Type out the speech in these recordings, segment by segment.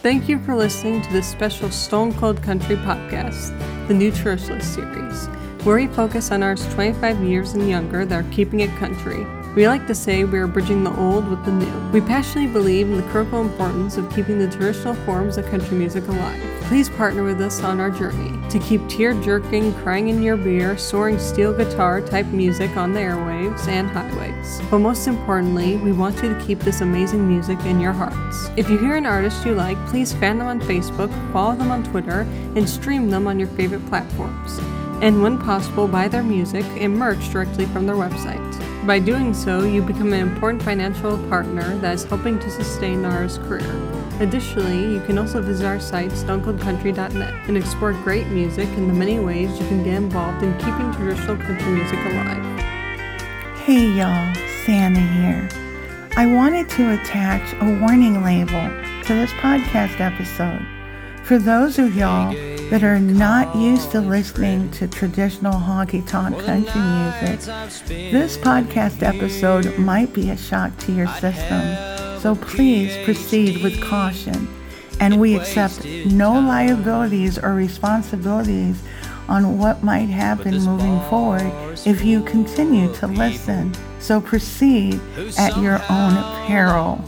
Thank you for listening to this special Stone Cold Country podcast, the New Church List series, where we focus on ours 25 years and younger that are keeping it country. We like to say we are bridging the old with the new. We passionately believe in the critical importance of keeping the traditional forms of country music alive. Please partner with us on our journey to keep tear jerking, crying in your beer, soaring steel guitar type music on the airwaves and highways. But most importantly, we want you to keep this amazing music in your hearts. If you hear an artist you like, please fan them on Facebook, follow them on Twitter, and stream them on your favorite platforms. And when possible, buy their music and merch directly from their website. By doing so, you become an important financial partner that is helping to sustain Nara's career. Additionally, you can also visit our site, stonecoldcountry.net, and explore great music and the many ways you can get involved in keeping traditional country music alive. Hey y'all, Santa here. I wanted to attach a warning label to this podcast episode. For those of y'all that are not used to listening to traditional honky tonk country music, this podcast episode might be a shock to your system. So please proceed with caution. And we accept no liabilities or responsibilities on what might happen moving forward if you continue to listen. So proceed at your own peril.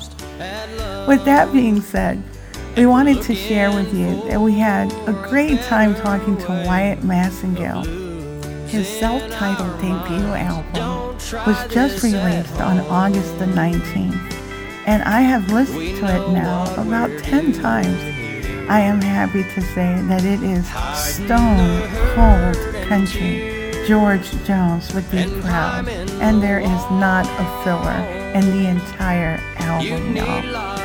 With that being said, we wanted to share with you that we had a great time talking to Wyatt Massengale. His self-titled debut album was just released on August the 19th, and I have listened to it now about 10 times. I am happy to say that it is stone cold country. George Jones would be proud, and there is not a filler in the entire album, y'all.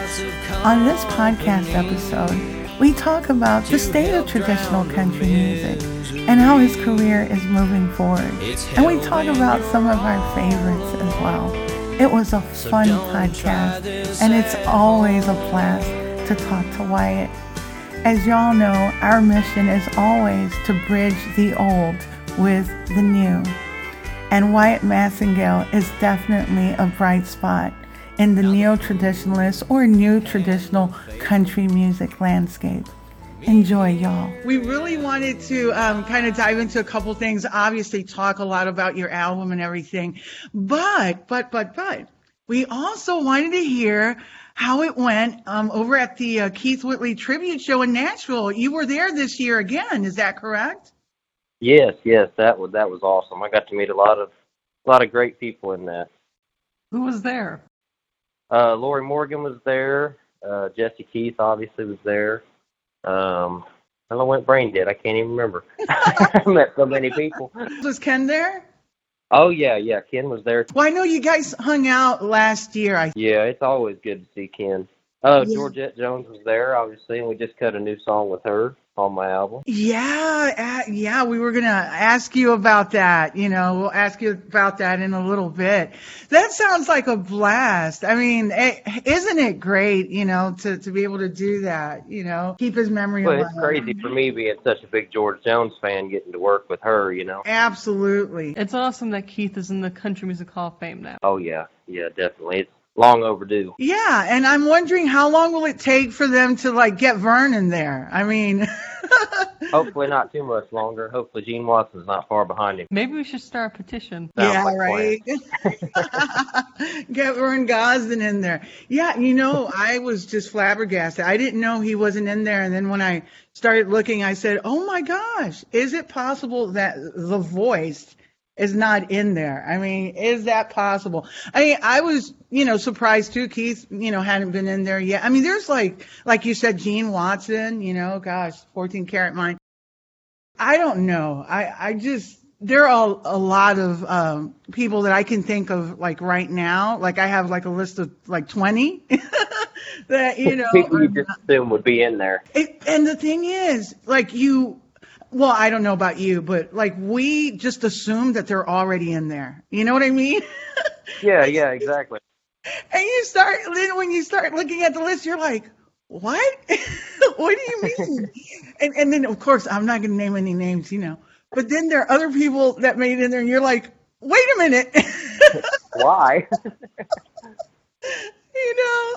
On this podcast episode, we talk about the state of traditional country music and how his career is moving forward. And we talk about some of our favorites as well. It was a fun podcast, and it's always a blast to talk to Wyatt. As y'all know, our mission is always to bridge the old with the new. And Wyatt Massengale is definitely a bright spot in the neo-traditionalist or new traditional country music landscape. Enjoy, y'all. We really wanted to um, kind of dive into a couple things. Obviously, talk a lot about your album and everything, but but but but we also wanted to hear how it went um, over at the uh, Keith Whitley tribute show in Nashville. You were there this year again, is that correct? Yes, yes, that was that was awesome. I got to meet a lot of a lot of great people in that. Who was there? Uh, Lorrie Morgan was there. Uh, Jesse Keith obviously was there. Um, I don't know when Brain did. I can't even remember. I met so many people. Was Ken there? Oh yeah, yeah. Ken was there. Well, I know you guys hung out last year. I Yeah, it's always good to see Ken. Uh, Yeah. Georgette Jones was there, obviously, and we just cut a new song with her on my album. Yeah, uh, yeah, we were going to ask you about that. You know, we'll ask you about that in a little bit. That sounds like a blast. I mean, is isn't it great, you know, to, to be able to do that, you know, keep his memory Well, alive. it's crazy for me being such a big George Jones fan, getting to work with her. You know. Absolutely. It's awesome that Keith is in the Country Music Hall of Fame now. Oh yeah, yeah, definitely. It's long overdue. Yeah, and I'm wondering how long will it take for them to like get Vernon there? I mean, Hopefully not too much longer. Hopefully Gene Watson's not far behind him. Maybe we should start a petition. Sounds yeah, like a right. Get Vern Gosdin in there. Yeah, you know, I was just flabbergasted. I didn't know he wasn't in there, and then when I started looking, I said, "Oh my gosh, is it possible that the voice is not in there?" I mean, is that possible? I mean, I was, you know, surprised too. Keith, you know, hadn't been in there yet. I mean, there's like, like you said, Gene Watson. You know, gosh, 14 carat mind. I don't know. I, I just there are a lot of um, people that I can think of like right now. Like I have like a list of like 20 that you know. People you just assume would be in there. it, and the thing is, like you, well, I don't know about you, but like we just assume that they're already in there. You know what I mean? Yeah, yeah, exactly. and you start then when you start looking at the list, you're like, what? what do you mean? and and then of course I'm not going to name any names, you know. But then there are other people that made it in there, and you're like, wait a minute. Why? you know.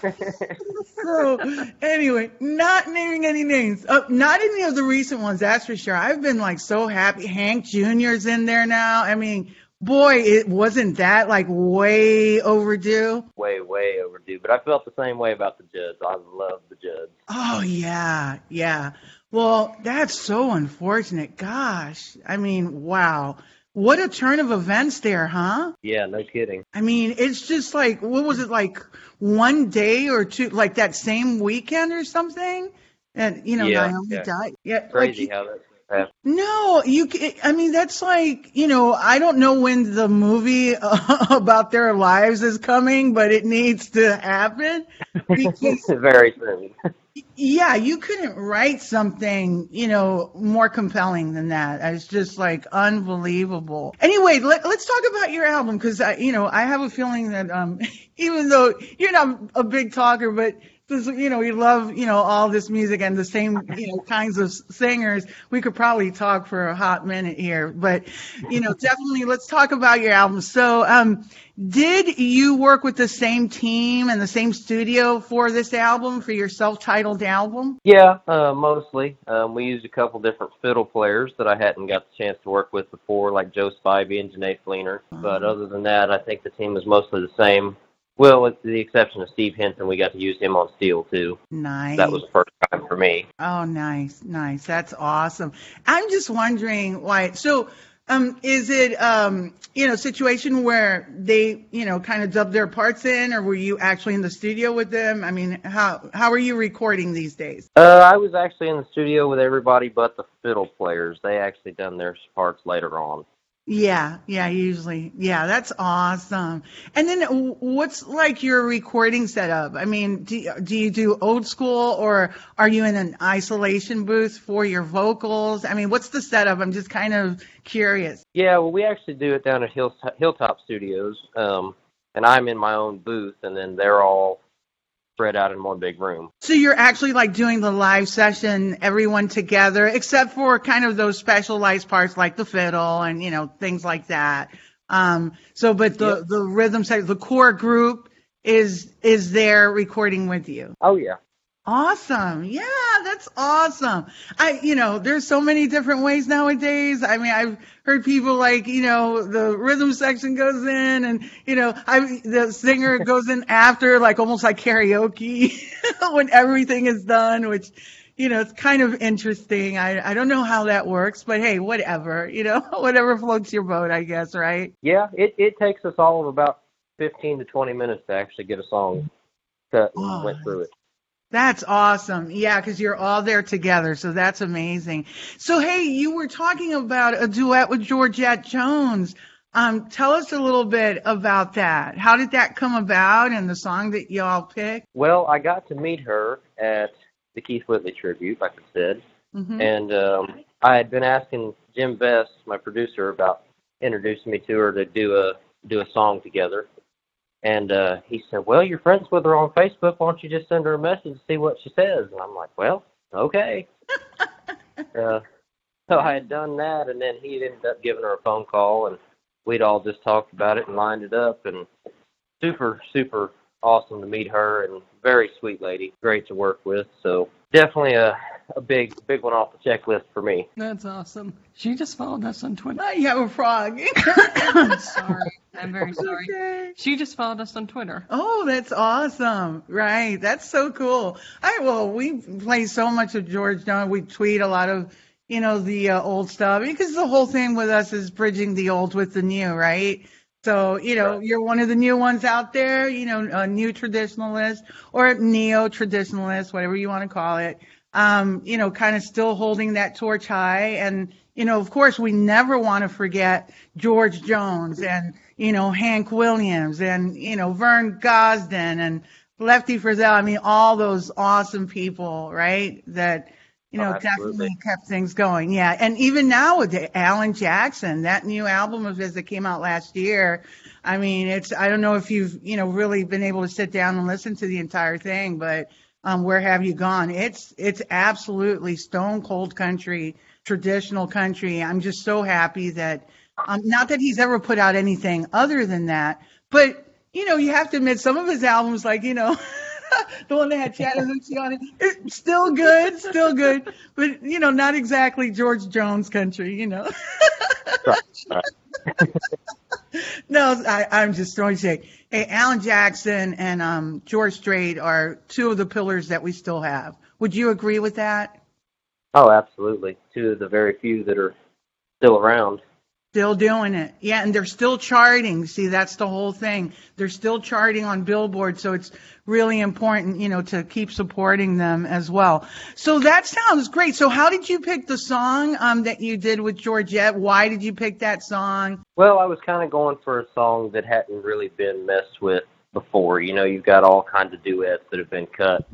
so anyway, not naming any names, uh, not any of the recent ones. That's for sure. I've been like so happy. Hank Jr.'s in there now. I mean, boy, it wasn't that like way overdue. way, way overdue. But I felt the same way about the Judds. I love the Judds. Oh yeah, yeah. Well, that's so unfortunate. Gosh, I mean, wow. What a turn of events there, huh? Yeah, no kidding. I mean, it's just like what was it like one day or two, like that same weekend or something? And you know, Yeah, Naomi yeah. died. Yeah, Crazy like, how happened. no, you. ca- I mean, that's like you know, I don't know when the movie about their lives is coming, but it needs to happen because Very soon. yeah, you couldn't write something, you know, more compelling than that. It's just like unbelievable. Anyway, let, let's talk about your album because you know, I have a feeling that um, even though you're not a big talker, but this, you know, we love, you know, all this music and the same, you know, kinds of singers. We could probably talk for a hot minute here, but you know, definitely let's talk about your album. So, um, did you work with the same team and the same studio for this album, for your self-titled album? Yeah, uh, mostly. Um, we used a couple different fiddle players that I hadn't got the chance to work with before, like Joe Spivey and Jenee Fleenor. But other than that, I think the team was mostly the same. Well, with the exception of Steve Hinson, we got to use him on steel too. Nice. That was the first time for me. Oh, nice, nice. That's awesome. I'm just wondering why. So, um, is it um, you know, situation where they, you know, kind of dubbed their parts in, or were you actually in the studio with them? I mean, how how are you recording these days? Uh, I was actually in the studio with everybody but the fiddle players. They actually done their parts later on. Yeah, yeah, usually. Yeah, that's awesome. And then what's like your recording setup? I mean, do, do you do old school or are you in an isolation booth for your vocals? I mean, what's the setup? I'm just kind of curious. Yeah, well, we actually do it down at Hill, Hilltop Studios, um, and I'm in my own booth, and then they're all spread out in one big room. So you're actually like doing the live session, everyone together, except for kind of those specialized parts like the fiddle and, you know, things like that. Um, so, but the, Yep. the rhythm section, the core group is, is there recording with you. Oh yeah, Awesome. Yeah, that's awesome. I, you know, there's so many different ways nowadays. I mean, I've heard people like, you know, the rhythm section goes in and, you know, I, the singer goes in after, like almost like karaoke when everything is done, which, you know, it's kind of interesting. I, I don't know how that works, but hey, whatever, you know, whatever floats your boat, I guess, right? yeah. It it takes us all of about fifteen to twenty minutes to actually get a song and Oh. went through it. That's awesome. Yeah, because you're all there together. So that's amazing. So, hey, you were talking about a duet with Georgette Jones. Um, tell us a little bit about that. How did that come about and the song that y'all picked? Well, I got to meet her at the Keith Whitley tribute, like I said, hmm and um, I had been asking Jim Best, my producer, about introducing me to her to do a do a song together. And uh, he said, "Well, you're friends with her on Facebook. Why don't you just send her a message and see what she says?" And I'm like, "Well, okay." uh, so I had done that, and then he ended up giving her a phone call, and we'd all just talked about it and lined it up, and super, super awesome to meet her, and very sweet lady, great to work with. So definitely a a big, big one off the checklist for me. That's awesome. She just followed us on Twitter. I have a frog. I'm sorry. I'm very sorry. Okay. She just followed us on Twitter. Oh, that's awesome. Right. That's so cool. I well, we play so much of George Jones. We tweet a lot of, you know, the uh, old stuff because the whole thing with us is bridging the old with the new, right? So, you know, Right. you're one of the new ones out there, you know, a new traditionalist or neo traditionalist, whatever you want to call it. Um, you know, kind of still holding that torch high. And, you know, of course, we never want to forget George Jones and, you know, Hank Williams and, you know, Vern Gosdin and Lefty Frizzell. I mean, all those awesome people, right? That, you Oh, know, absolutely. definitely kept things going. Yeah. And even now with the Alan Jackson, that new album of his that came out last year. I mean, it's, I don't know if you've, you know, really been able to sit down and listen to the entire thing, but, um, where have you gone? It's, it's absolutely stone cold country, traditional country. I'm just so happy that, um, not that he's ever put out anything other than that, but, you know, you have to admit some of his albums, like, you know, the one that had Chattahoochee on it. It's still good, still good, but you know, not exactly George Jones country, you know. Right, right. no, I, I'm just throwing shade. Hey, Alan Jackson and um, George Strait are two of the pillars that we still have. Would you agree with that? Oh, absolutely. Two of the very few that are still around. Still doing it. Yeah, and they're still charting. See, that's the whole thing. They're still charting on Billboard, so it's really important, you know, to keep supporting them as well. So that sounds great. So how did you pick the song um, that you did with Georgette? Why did you pick that song? Well, I was kind of going for a song that hadn't really been messed with before. You know, you've got all kinds of duets that have been cut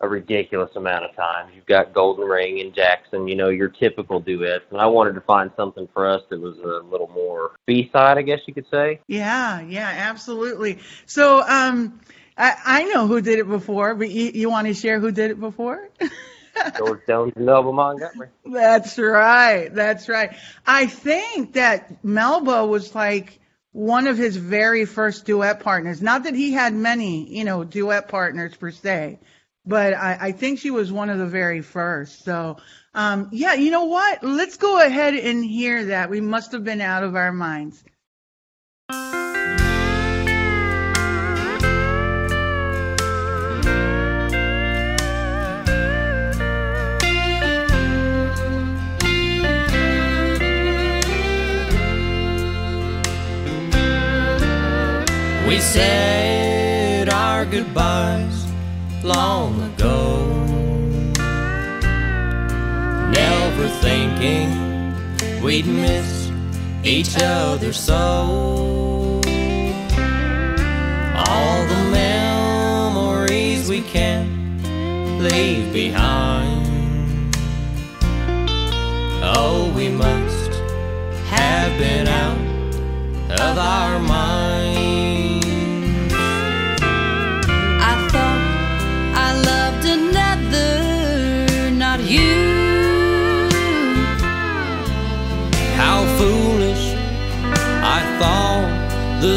a ridiculous amount of times. You've got Golden Ring and Jackson, you know, your typical duets. And I wanted to find something for us that was a little more B side, I guess you could say. Yeah, yeah, absolutely. So um, I, I know who did it before, but you, you want to share who did it before? George Jones and Melba Montgomery. That's right. That's right. I think that Melba was like one of his very first duet partners. Not that he had many, you know, duet partners per se, but I, I think she was one of the very first. So, um, yeah, you know what? Let's go ahead and hear that. We must have been out of our minds. Said our goodbyes long ago. Never thinking we'd miss each other so. All the memories we can't leave behind. Oh, we must have been out of our minds.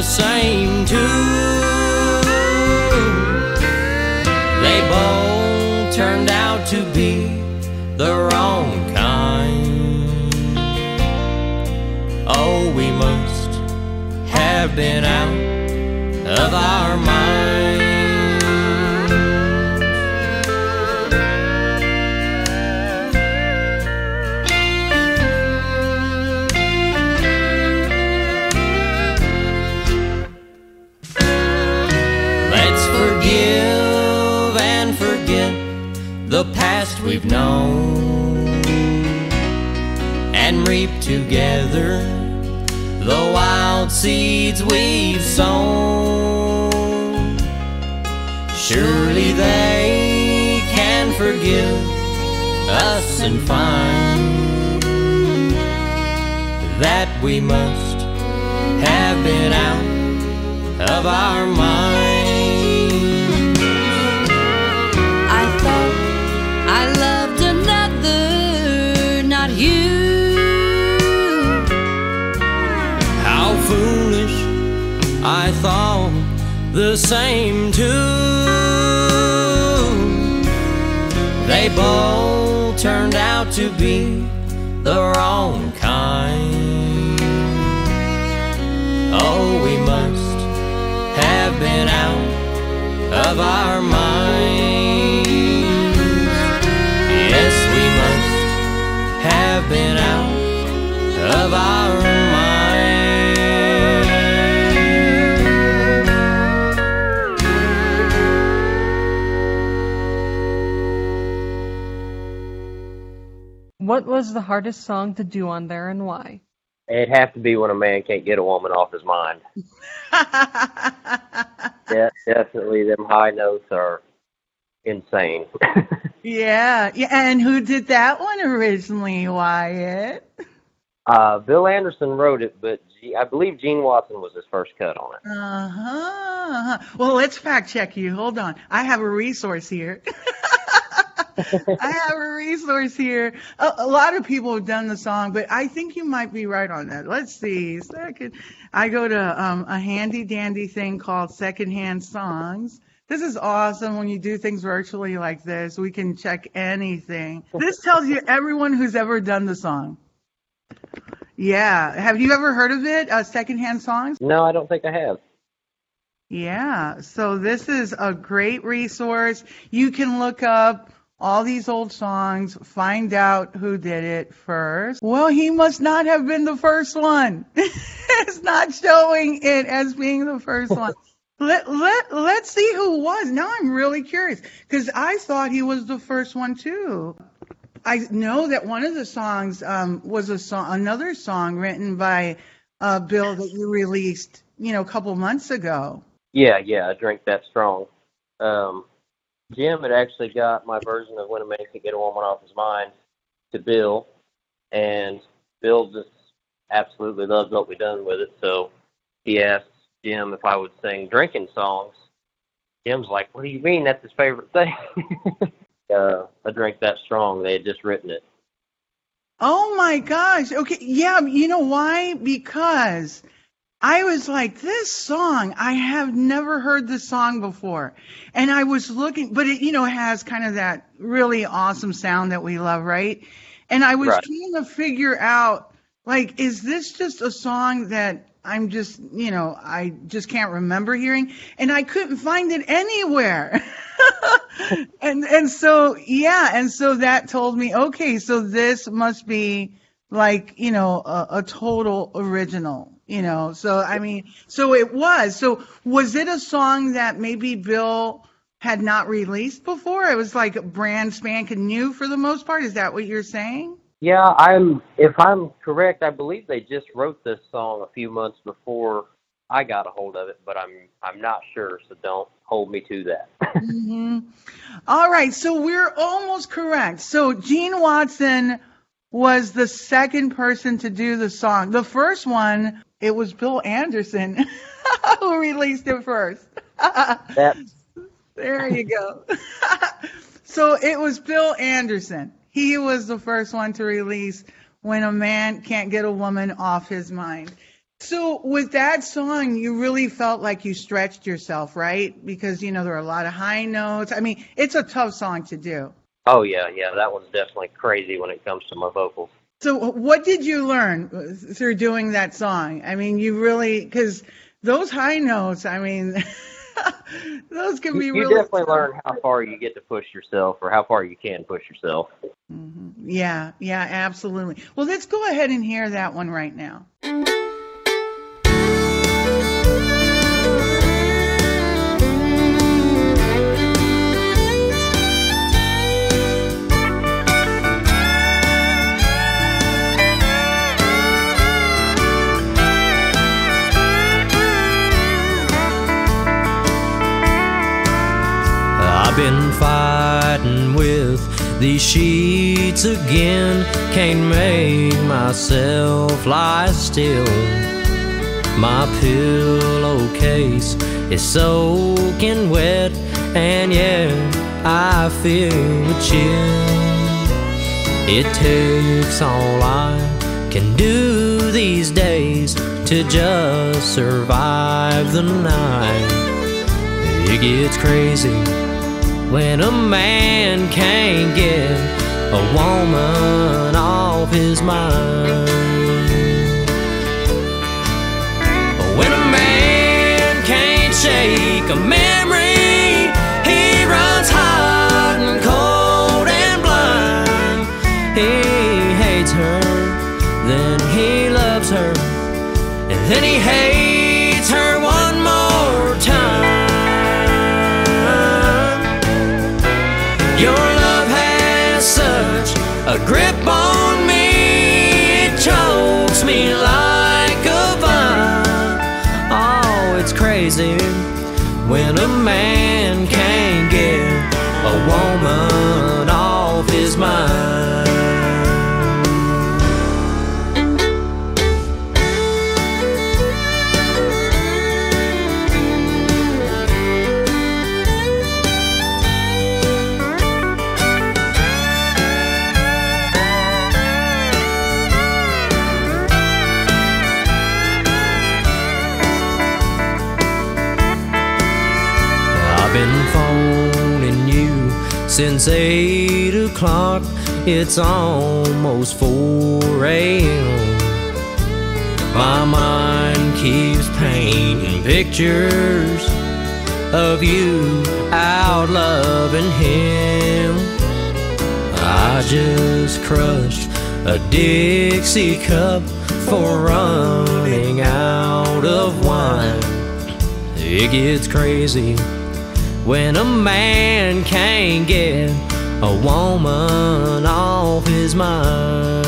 Same too. They both turned out to be the wrong kind. Oh, we must have been out of our minds. We've known and reap together the wild seeds we've sown. Surely they can forgive us and find that we must have been out of our minds. The same too. They both turned out to be the wrong kind. Oh, we must have been out of our minds. What was the hardest song to do on there and why? It'd have to be when a man can't get a woman off his mind. Yeah, definitely, them high notes are insane. yeah, yeah. And who did that one originally, Wyatt? uh, Bill Anderson wrote it, but G- I believe Gene Watson was his first cut on it. Uh-huh. Well, let's fact check you. Hold on. I have a resource here. I have a resource here. A, a lot of people have done the song, but I think you might be right on that. Let's see. Second, I go to um, a handy dandy thing called Secondhand Songs. This is awesome when you do things virtually like this. We can check anything. This tells you everyone who's ever done the song. Yeah. Have you ever heard of it? Uh, secondhand songs? No, I don't think I have. Yeah. So this is a great resource. You can look up all these old songs, find out who did it first. Well, he must not have been the first one. it's not showing it as being the first one. Let, let, let's see who was. Now I'm really curious because I thought he was the first one too. I know that one of the songs um, was a song, another song written by uh, Bill that you released, you know, a couple months ago. Yeah, yeah, I drink that strong. Um, Jim had actually got my version of When a Man Can Get a Woman Off His Mind to Bill, and Bill just absolutely loved what we done with it. So he asked Jim if I would sing drinking songs. Jim's like, "What do you mean? That's his favorite thing." uh, I drink that strong. They had just written it. Oh my gosh. Okay. Yeah. You know why? Because I was like, this song, I have never heard this song before. And I was looking, but it, you know, has kind of that really awesome sound that we love, right? And I was Right. trying to figure out, like, is this just a song that I'm just, you know, I just can't remember hearing? And I couldn't find it anywhere. and, and so, yeah. And so that told me, okay, so this must be like, you know, a, a total original, you know. So, I mean, so it was. So, was it a song that maybe Bill had not released before? It was like brand spanking new for the most part. Is that what you're saying? Yeah, I'm. If I'm correct, I believe they just wrote this song a few months before I got a hold of it, but I'm I'm not sure, so don't hold me to that. hmm All right, so we're almost correct. So Gene Watson was the second person to do the song. The first one, it was Bill Anderson who released it first. that There you go. so it was Bill Anderson. He was the first one to release When a Man Can't Get a Woman Off His Mind. So with that song, you really felt like you stretched yourself, right? Because, you know, there are a lot of high notes. I mean, it's a tough song to do. Oh yeah, yeah, that one's definitely crazy when it comes to my vocals. So what did you learn through doing that song? I mean, you really, because those high notes, I mean, those can be You, you really definitely tough. learn how far you get to push yourself, or how far you can push yourself. Mhm. Yeah, yeah, absolutely. Well, let's go ahead and hear that one right now. I've been fighting with these sheets again. Can't make myself lie still. My pillowcase is soaking wet, and yeah, I feel a chill. It takes all I can do these days to just survive the night. It gets crazy when a man can't get a woman off his mind. When a man can't shake a memory, he runs hot and cold and blind. He hates her, then he loves her, and then he hates her one a grip on it's almost 4 a.m. My mind keeps painting pictures of you out loving him. I just crushed a Dixie cup for running out of wine. It gets crazy when a man can't get a woman off his mind.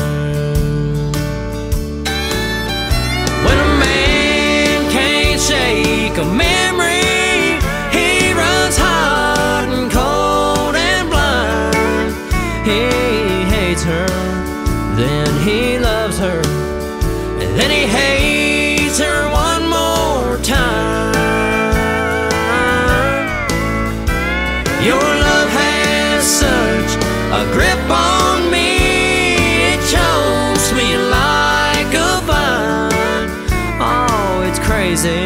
When a man can't shake a memory, he runs hot and cold and blind. He hates her, then he loves her, and then he hates her one more time. Your such a grip on me, it chokes me like a vine. Oh, it's crazy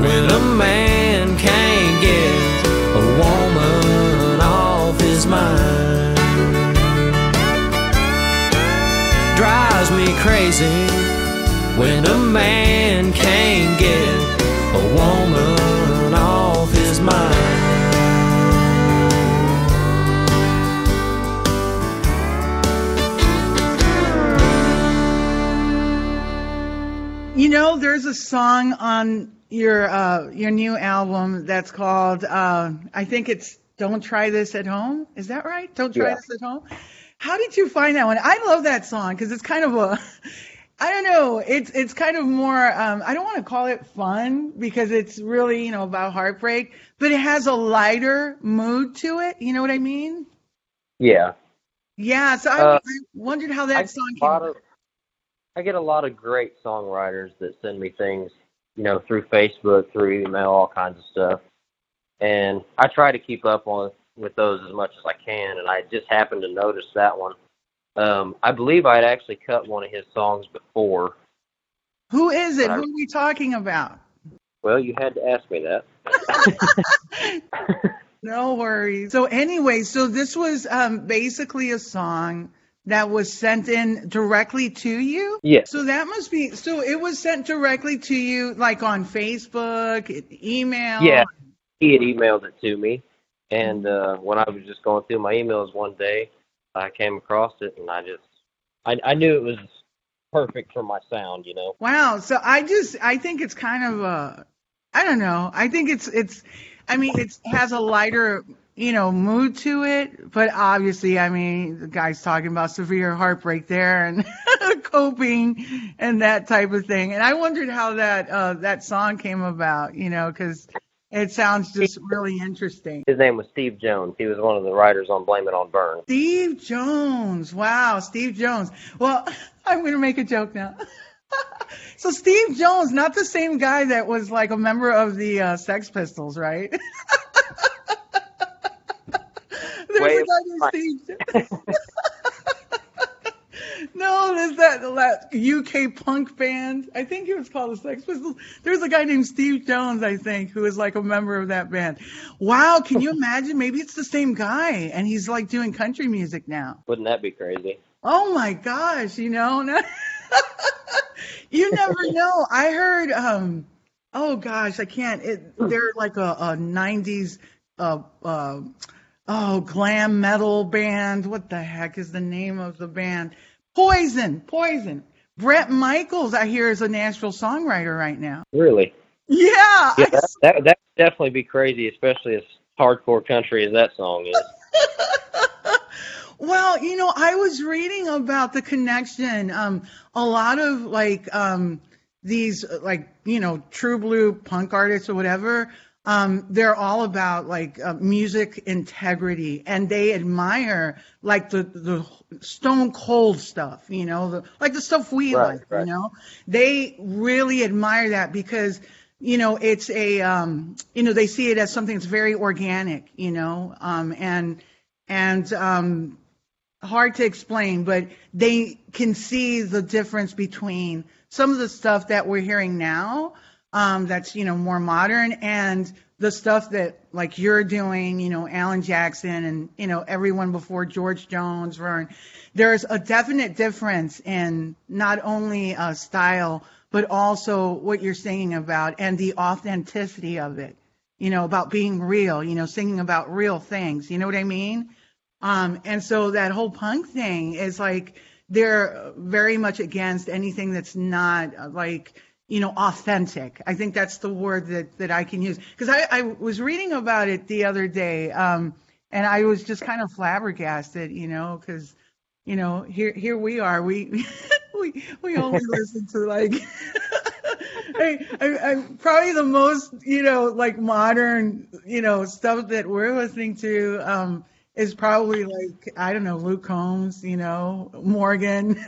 when a man can't get a woman off his mind. Drives me crazy when a man can't a song on your uh, your new album that's called uh, I think it's "Don't Try This at Home." Is that right? Don't try Yeah. this at home. How did you find that one? I love that song because it's kind of a I don't know. It's it's kind of more. Um, I don't want to call it fun because it's really you know about heartbreak, but it has a lighter mood to it. You know what I mean? Yeah. Yeah. So I, Uh, I wondered how that get song came. of I get a lot of great songwriters that send me things, you know, through Facebook, through email, all kinds of stuff. And I try to keep up on with those as much as I can. And I just happened to notice that one. Um, I believe I'd actually cut one of his songs before. Who is it? I- Who are we talking about? Well, you had to ask me that. No worries. So anyway, so this was um, basically a song that was sent in directly to you. Yes. So that must be. So it was sent directly to you, like on Facebook, email. Yeah. he had emailed it to me, and uh, when I was just going through my emails one day, I came across it, and I just, I, I knew it was perfect for my sound, you know. Wow. So I just, I think it's kind of a, I don't know. I think it's, it's, I mean, it has a lighter, you know, mood to it. But obviously, I mean, the guy's talking about severe heartbreak there and coping and that type of thing. And I wondered how that, uh, that song came about, you know, because it sounds just really interesting. His name was Steve Jones. He was one of the writers on Blame It on Burn. Steve Jones. Wow, Steve Jones. Well, I'm going to make a joke now. so Steve Jones, not the same guy that was like a member of the uh, Sex Pistols, right? There's Way a guy named. Steve. No, there's that, that UK punk band. I think it was called the Sex Pistols. There's a guy named Steve Jones, I think, who is like a member of that band. Wow, can you imagine? Maybe it's the same guy, and he's like doing country music now. Wouldn't that be crazy? Oh my gosh, you know, you never know. I heard, um, oh gosh, I can't. It, they're like a, a '90s, uh, uh, oh glam metal band. What the heck is the name of the band? Poison, Poison. Bret Michaels, I hear, is a Nashville songwriter right now. Really? Yeah, Yeah, that that would definitely be crazy, especially as hardcore country as that song is. Well, you know, I was reading about the connection. Um, a lot of like um, these, uh, like you know, true blue punk artists or whatever. Um, they're all about like uh, music integrity, and they admire like the the stone cold stuff. You know, the, like the stuff we Right, like. right. You know, they really admire that because you know it's a um, you know they see it as something that's very organic. You know, um, and and um, hard to explain, but they can see the difference between some of the stuff that we're hearing now, um, that's you know more modern, and the stuff that like you're doing, you know, Alan Jackson and you know everyone before George Jones, Vern, there's a definite difference in not only uh, style but also what you're singing about and the authenticity of it. You know, about being real. You know, singing about real things. You know what I mean? Um, and so that whole punk thing is like they're very much against anything that's not uh, like you know authentic. I think that's the word that that i can use. Because I, I was reading about it the other day um and i was just kind of flabbergasted you know because you know here here we are. We we we only listen to like I, probably the most you know like modern you know stuff that we're listening to um is probably like I don't know Luke Combs, you know Morgan,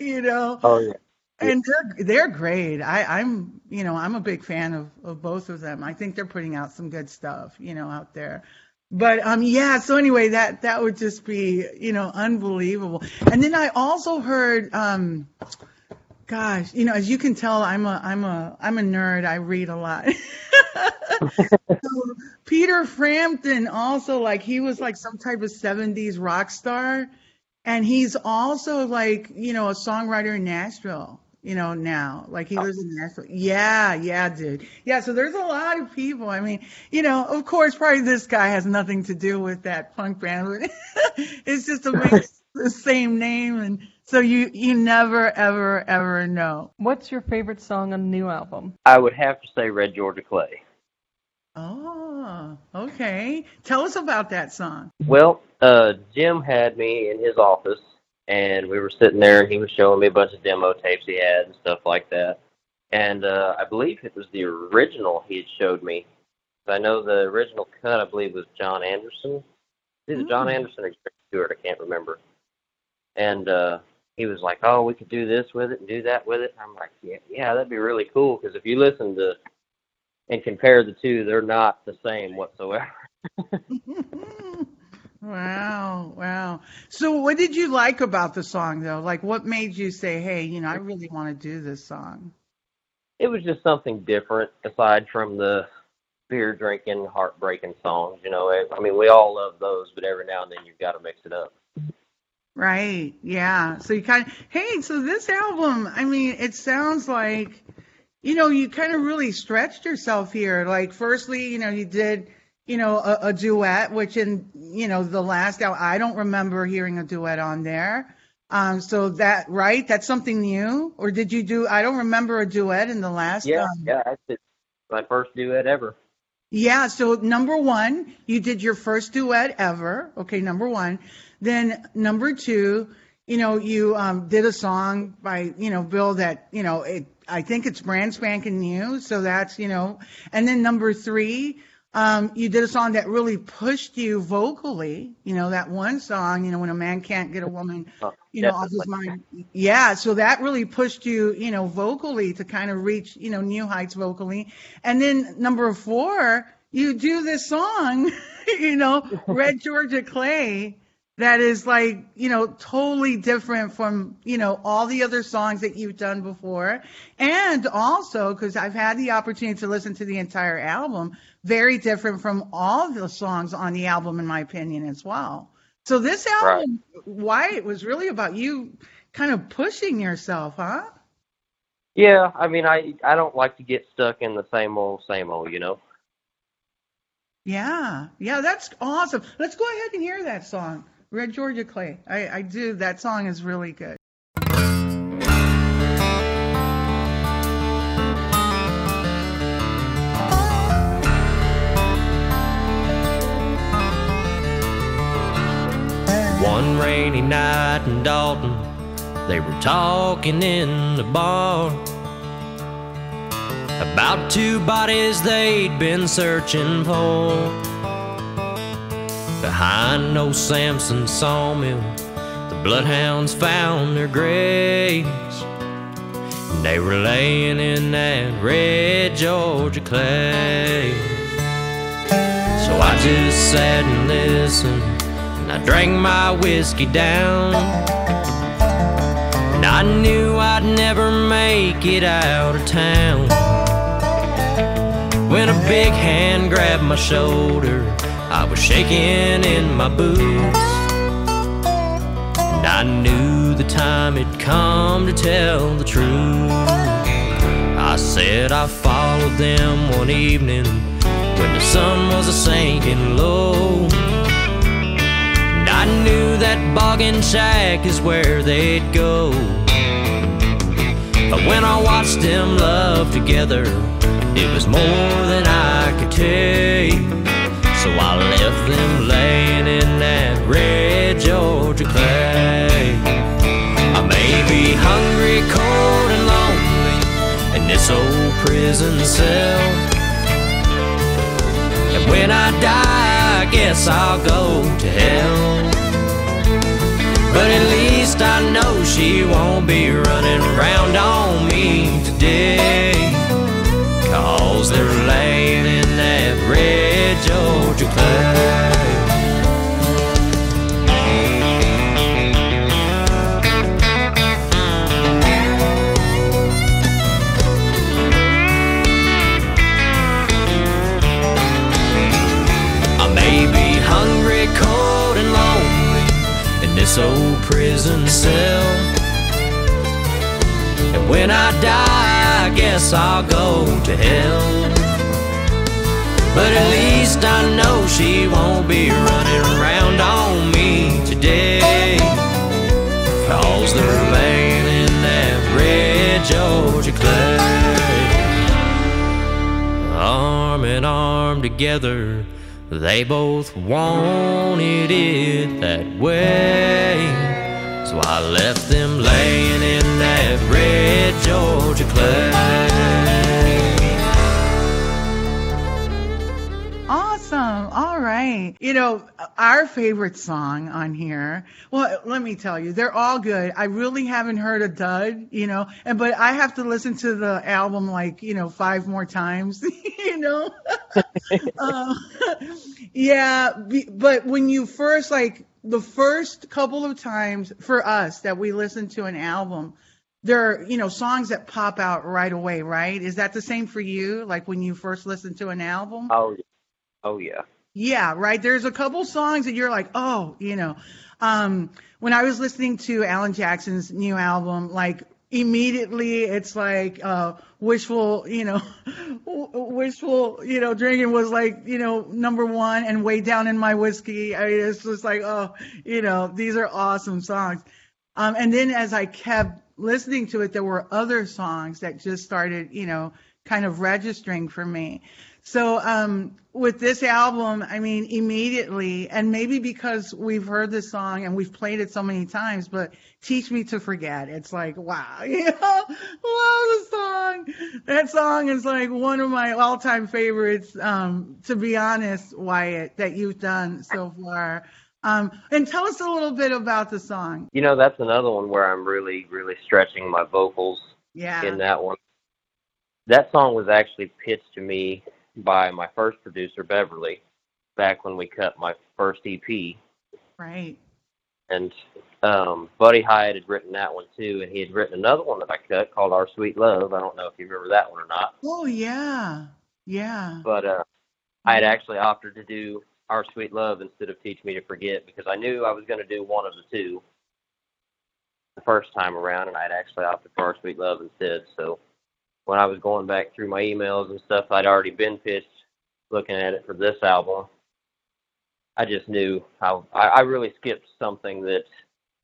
you know, Oh yeah. And they're they're great. I, I'm you know I'm a big fan of, of both of them. I think they're putting out some good stuff, you know, out there. But um yeah, so anyway, that that would just be you know unbelievable. And then I also heard um gosh, you know, as you can tell, I'm a I'm a I'm a nerd. I read a lot. so Peter Frampton also like he was like some type of 70s rock star and he's also like, you know, a songwriter in Nashville, you know, now. Like he lives in Nashville. Yeah, yeah, dude. Yeah, so there's a lot of people. I mean, you know, of course probably this guy has nothing to do with that punk band. but it's just a mix the same name and so you you never ever ever know. What's your favorite song on the new album? I would have to say Red Georgia Clay. Oh, okay. Tell us about that song. Well, uh, Jim had me in his office, and we were sitting there, and he was showing me a bunch of demo tapes he had and stuff like that. And uh, I believe it was the original he had showed me. I know the original cut, I believe, was John Anderson. Either John Mm. Anderson or Greg Stewart, I can't remember. And uh, he was like, "Oh, we could do this with it and do that with it." I'm like, "Yeah, yeah, that'd be really cool." Because if you listen to and compare the two, they're not the same whatsoever. wow, wow. So what did you like about the song though? Like what made you say, "Hey, you know, I really want to do this song?" it was just something different aside from the beer drinking, heartbreaking songs. You know, I mean, we all love those, but every now and then you've got to mix it up. Right. Yeah. So you kind of, hey, so this album, I mean, it sounds like, you know, you kind of really stretched yourself here. Like, firstly, you know, you did, you know, a, a duet, which in, you know, the last album, I don't remember hearing a duet on there. Um, so that, right? That's something new? Or did you do, I don't remember a duet in the last. Yeah, um, yeah, that's it. My first duet ever. Yeah, so number one, you did your first duet ever. Okay, number one. Then number two, you know, you um, did a song by, you know, Bill that, you know, it, I think it's brand spanking new. So that's, you know, and then number three, um, you did a song that really pushed you vocally, you know, that one song, you know, when a man can't get a woman, Oh, you know, off his mind. Yeah, so that really pushed you, you know, vocally to kind of reach, you know, new heights vocally. And then number four, you do this song, you know, Red Georgia Clay, that is like, you know, totally different from, you know, all the other songs that you've done before. And also, because I've had the opportunity to listen to the entire album, very different from all the songs on the album, in my opinion, as well. So this album, why it was really about you kind of pushing yourself, huh? Yeah, I mean, I I don't like to get stuck in the same old, same old. You know. Yeah, yeah, that's awesome. Let's go ahead and hear that song, Red Georgia Clay. I, I do. That song is really good. One rainy night in Dalton, they were talking in the bar about two bodies they'd been searching for. Behind old Samson's sawmill, the bloodhounds found their graves. And they were laying in that red Georgia clay. So I just sat and listened, and I drank my whiskey down. And I knew I'd never make it out of town. when a big hand grabbed my shoulder, I was shaking in my boots. And I knew the time had come to tell the truth. I said I followed them one evening when the sun was a sinking low. And I knew that boggin shack is where they'd go. But when I watched them love together, it was more than I could take. So I left them laying in that red Georgia clay. I may be hungry, cold, and lonely in this old prison cell. And when I die, I guess I'll go to hell. But at least I know she won't be running around on me today. Cause they're laying in that red Georgia clay. I may be hungry, cold, and lonely in this old prison cell. And when I die, I guess I'll go to hell. But at least I know she won't be running around on me today. Cause they're laying in that red Georgia oh, clay. Arm in arm together, they both wanted it that way. So I left them laying in that red Georgia oh, clay. All right. You know, our favorite song on here. Well, let me tell you, they're all good. I really haven't heard a dud, you know, and but I have to listen to the album like, you know, five more times, you know. um, yeah, but when you first like the first couple of times for us that we listen to an album, there are, you know, songs that pop out right away, right? Is that the same for you? Like when you first listen to an album? Oh, oh yeah. Yeah, right. There's a couple songs that you're like, oh, you know. Um, when I was listening to Alan Jackson's new album, like immediately it's like uh, wishful, you know, wishful, you know, drinking was like, you know, number one and way down in my whiskey. I mean, it's just like, oh, you know, these are awesome songs. Um, and then as I kept listening to it, there were other songs that just started, you know, kind of registering for me. So um, with this album, I mean, immediately, and maybe because we've heard this song and we've played it so many times, but "Teach Me to Forget," it's like, wow, you know, love the song. That song is like one of my all-time favorites. Um, to be honest, Wyatt, that you've done so far. Um, and tell us a little bit about the song. You know, that's another one where I'm really, really stretching my vocals Yeah. in that one. That song was actually pitched to me by my first producer, Beverly, back when we cut my first EP. Right. And um, Buddy Hyde had written that one too, and he had written another one that I cut called Our Sweet Love. I don't know if you remember that one or not, Oh yeah. Yeah. but uh, I had actually opted to do Our Sweet Love instead of Teach Me to Forget because I knew I was going to do one of the two the first time around, and I had actually opted for Our Sweet Love instead. So when I was going back through my emails and stuff, I'd already been pitched looking at it for this album. I just knew how I, I really skipped something that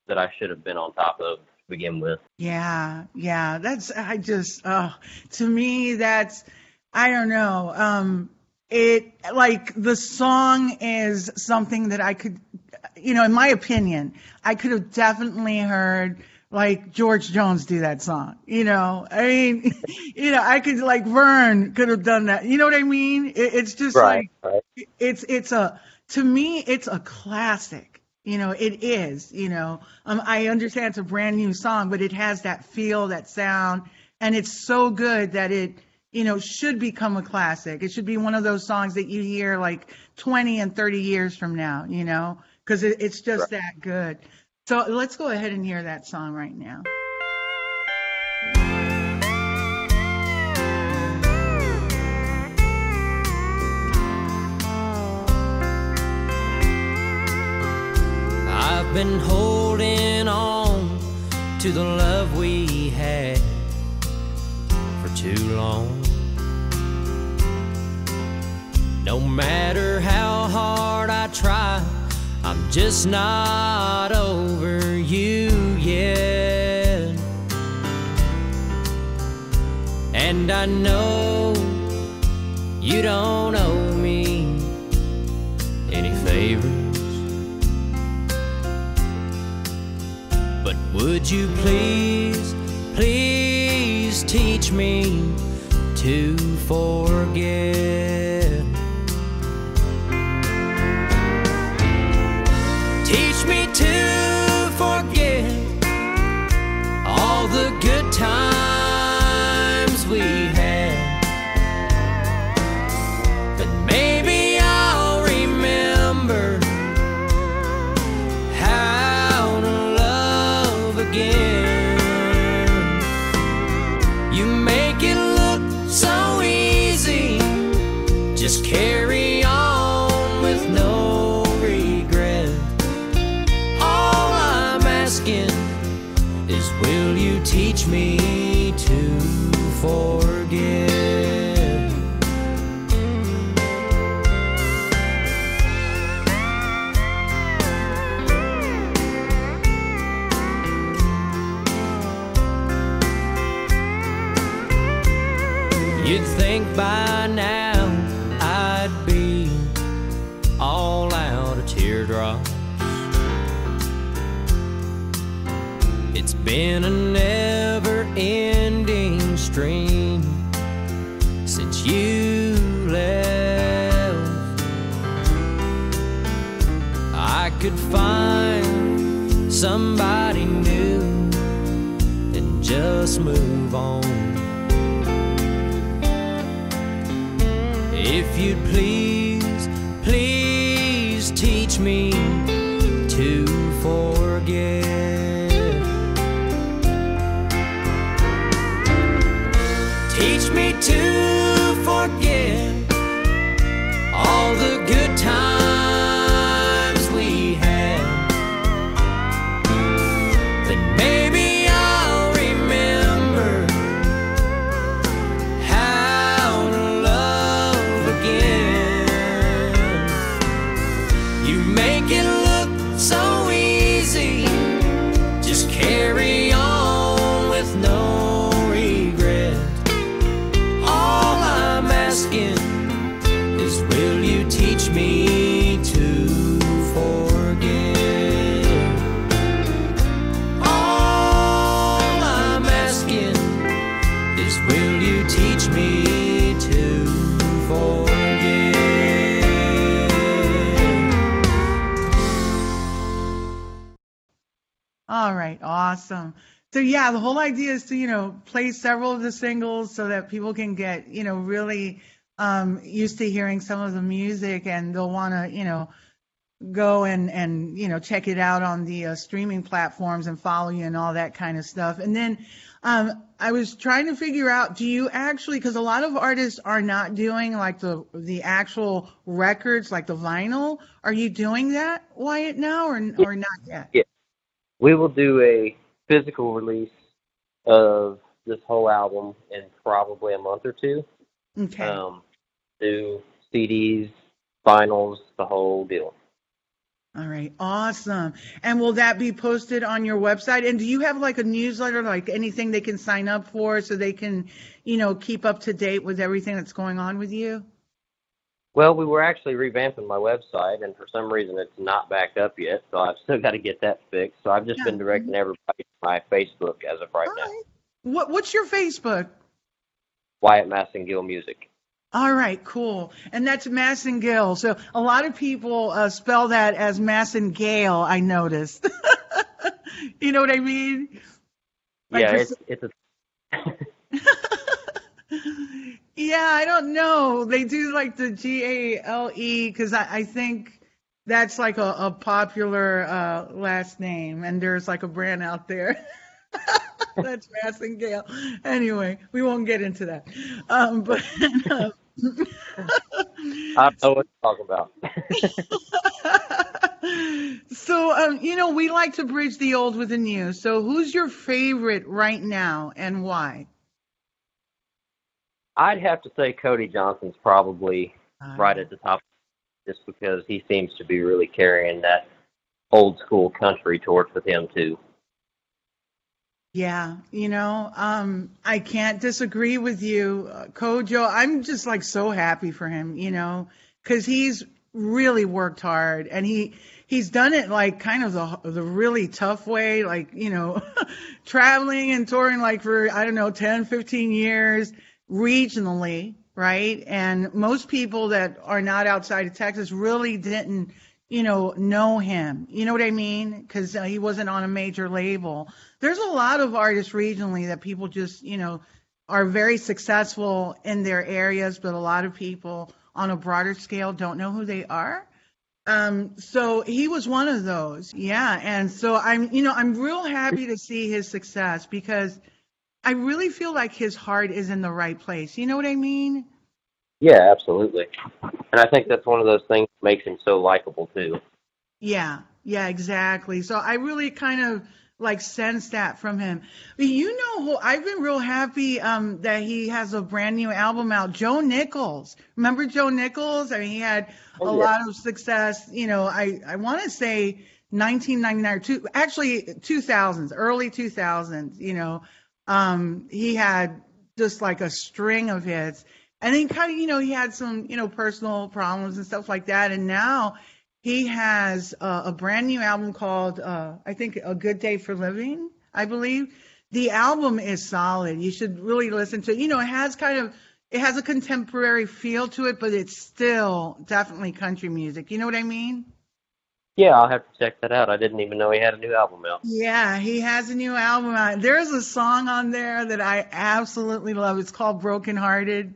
that I should have been on top of to begin with. Yeah, yeah. That's I just uh to me that's I don't know. Um it like the song is something that I could you know, in my opinion, I could have definitely heard like George Jones do that song. You know, I mean, you know, I could like Vern could have done that. You know what I mean? It, it's just like right. it's it's a to me it's a classic you know it is you know um, i understand it's a brand new song but it has that feel that sound and it's so good that it you know should become a classic it should be one of those songs that you hear like 20 and 30 years from now you know because it, it's just Right. that good so let's go ahead and hear that song right now. I've been holding on to the love we had for too long. No matter how hard I try I'm just not over you yet. And I know you don't owe me any favors. But would you please, please teach me to forget? You teach me All right, awesome. So yeah, the whole idea is to, you know, play several of the singles so that people can get, you know, really um, used to hearing some of the music and they'll want to, you know, go and and you know check it out on the uh, streaming platforms and follow you and all that kind of stuff. And then um, I was trying to figure out, do you actually? Because a lot of artists are not doing like the the actual records, like the vinyl. Are you doing that, Wyatt, now or or not yet? We will do a physical release of this whole album in probably a month or two. Okay. Um, do CDs, vinyls, the whole deal. All right, awesome. And will that be posted on your website? And do you have like a newsletter, like anything they can sign up for so they can, you know, keep up to date with everything that's going on with you? Well, we were actually revamping my website, and for some reason it's not back up yet, so I've still got to get that fixed. So I've just Yeah. been directing everybody to my Facebook as of right now. What What's your Facebook? Wyatt Massengill Music. All right, cool. And that's Massengale. So a lot of people uh, spell that as Massengale, I noticed. you know what I mean? Like yeah, it's it's a yeah, I don't know. They do like the G A L E because I, I think that's like a, a popular uh, last name, and there's like a brand out there. that's Massengale. Anyway, we won't get into that. Um, but uh, I know what you're talking about. So, um, you know, we like to bridge the old with the new. So, who's your favorite right now and why? I'd have to say Cody Johnson's probably Uh, right at the top, just because he seems to be really carrying that old school country torch with him too. Yeah, you know, um, I can't disagree with you, uh, CoJo. I'm just like so happy for him, you know, because he's really worked hard and he he's done it like kind of the the really tough way, like you know, traveling and touring like for I don't know 10, 15 years regionally, right? And most people that are not outside of Texas really didn't, you know, know him. You know what I mean? Because uh, he wasn't on a major label. There's a lot of artists regionally that people just, you know, are very successful in their areas, but a lot of people on a broader scale don't know who they are. Um, so he was one of those. Yeah. And so I'm, you know, I'm real happy to see his success because I really feel like his heart is in the right place. You know what I mean? Yeah, absolutely. And I think that's one of those things that makes him so likable too. Yeah, yeah, exactly. So I really kind of like sense that from him. But you know who I've been real happy um that he has a brand new album out. Joe Nichols. Remember Joe Nichols? I mean he had a Oh, yeah. lot of success, you know, I I want to say 1999 or two actually 2000s, early 2000s, you know. Um he had just like a string of hits. And then kind of, you know, he had some, you know, personal problems and stuff like that. And now he has uh, a brand new album called, uh, I think, A Good Day for Living, I believe. The album is solid. You should really listen to it. You know, it has kind of, it has a contemporary feel to it, but it's still definitely country music. You know what I mean? Yeah, I'll have to check that out. I didn't even know he had a new album out. Yeah, he has a new album out. There's a song on there that I absolutely love. It's called Broken Hearted.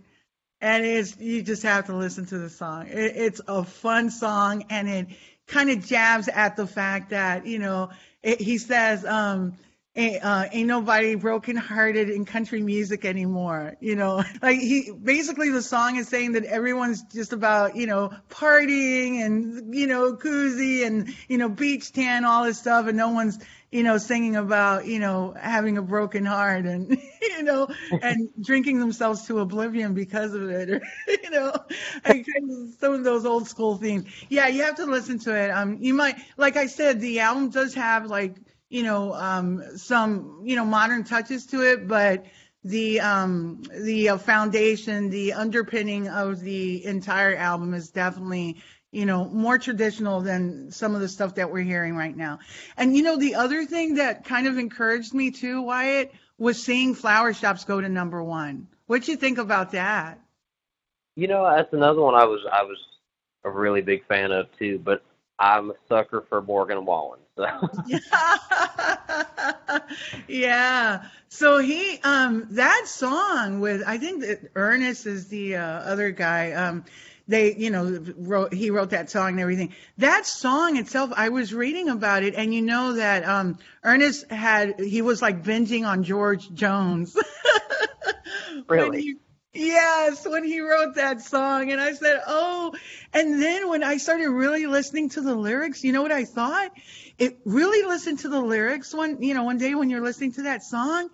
And it's you just have to listen to the song. It, it's a fun song and it kind of jabs at the fact that, you know, it, he says, um, ain't, uh, ain't nobody broken hearted in country music anymore. You know, like he basically the song is saying that everyone's just about, you know, partying and, you know, koozie and, you know, beach tan, all this stuff. And no one's, you know, singing about, you know, having a broken heart and, you know, and drinking themselves to oblivion because of it. Or, you know, like some of those old school themes. Yeah, you have to listen to it. Um, you might, like I said, the album does have like, you know, um, some, you know, modern touches to it, but the um the uh, foundation the underpinning of the entire album is definitely you know more traditional than some of the stuff that we're hearing right now. And you know the other thing that kind of encouraged me too wyatt was seeing flower shops go to number one. What do you think about that? You know, that's another one I was I was a really big fan of too, but I'm a sucker for Morgan Wallen. So yeah. So he um that song with I think that Ernest is the uh, other guy. Um they you know wrote he wrote that song and everything. That song itself I was reading about it and you know that um Ernest had he was like binging on George Jones. When Really? he- Yes, when he wrote that song, and I said, "Oh!" And then when I started really listening to the lyrics, you know what I thought? It really listened to the lyrics one, you know, one day when you're listening to that song,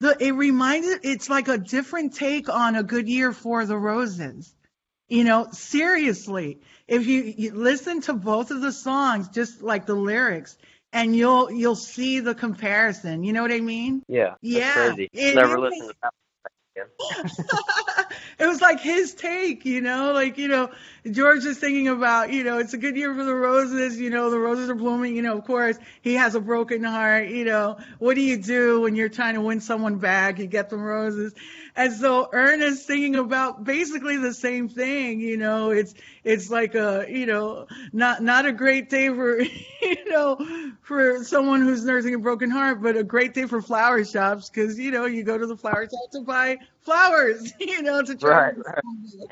the it reminded it's like a different take on a good year for the roses. You know, seriously, if you, you listen to both of the songs, just like the lyrics, and you'll you'll see the comparison. You know what I mean? yeah, Yeah, crazy. it Never is. listened to that. it was like his take, you know, like, you know, George is thinking about, you know, it's a good year for the roses, you know, the roses are blooming, you know, of course, he has a broken heart, you know, what do you do when you're trying to win someone back? You get them roses. And so Ernest singing about basically the same thing, you know, it's, it's like a, you know, not, not a great day for, you know, for someone who's nursing a broken heart, but a great day for flower shops because, you know, you go to the flower shop to buy flowers, you know, to try. Right,